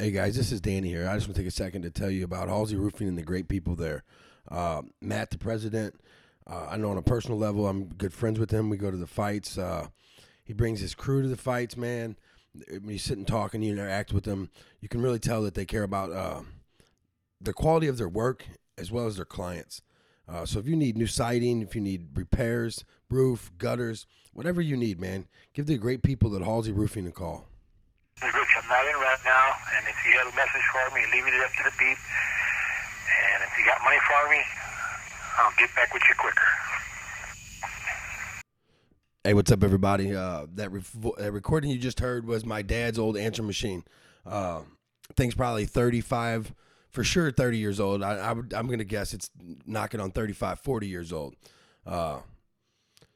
Hey guys, this is Danny here. I just want to take a second to tell you about Halsey Roofing and the great people there. Uh, Matt, the president, uh, I know on a personal level, I'm good friends with him. We go to the fights. Uh, he brings his crew to the fights, man. When you sit and talk and you interact with them, you can really tell that they care about uh, the quality of their work as well as their clients. Uh, so if you need new siding, if you need repairs, roof, gutters, whatever you need, man, give the great people at Halsey Roofing a call. Not in right now, and if you have a message for me, leave it up to the beep. And if you got money for me, I'll get back with you quicker. Hey, what's up, everybody? Uh, that, re- that recording you just heard was my dad's old answer machine. Uh, thing's probably 35, for sure 30 years old. I, I would, I'm going to guess it's knocking on 35, 40 years old. Uh,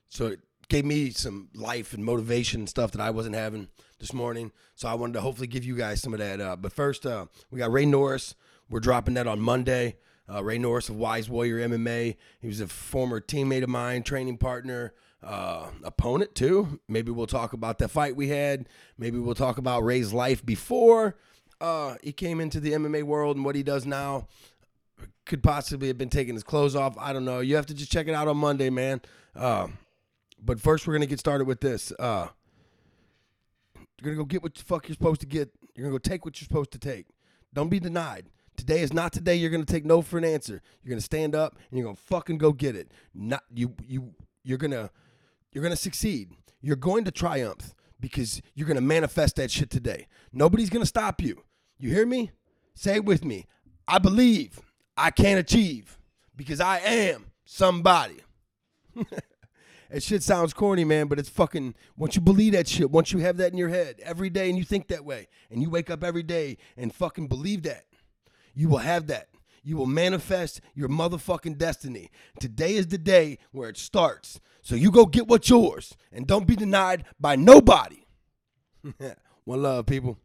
so gave me some life and motivation and stuff that I wasn't having this morning. So I wanted to hopefully give you guys some of that. Uh, but first, uh, we got Ray Norris. We're dropping that on Monday. Uh, Ray Norris of Wise Warrior MMA. He was a former teammate of mine, training partner, uh, opponent too. Maybe we'll talk about the fight we had. Maybe we'll talk about Ray's life before uh, he came into the MMA world and what he does now. Could possibly have been taking his clothes off. I don't know. You have to just check it out on Monday, man. Uh, but first, we're gonna get started with this. Uh, you're gonna go get what the fuck you're supposed to get. You're gonna go take what you're supposed to take. Don't be denied. Today is not today. You're gonna take no for an answer. You're gonna stand up and you're gonna fucking go get it. Not you. You. You're gonna. You're gonna succeed. You're going to triumph because you're gonna manifest that shit today. Nobody's gonna stop you. You hear me? Say it with me. I believe I can achieve because I am somebody. That shit sounds corny, man, but it's fucking. Once you believe that shit, once you have that in your head every day and you think that way, and you wake up every day and fucking believe that, you will have that. You will manifest your motherfucking destiny. Today is the day where it starts. So you go get what's yours and don't be denied by nobody. One love, people.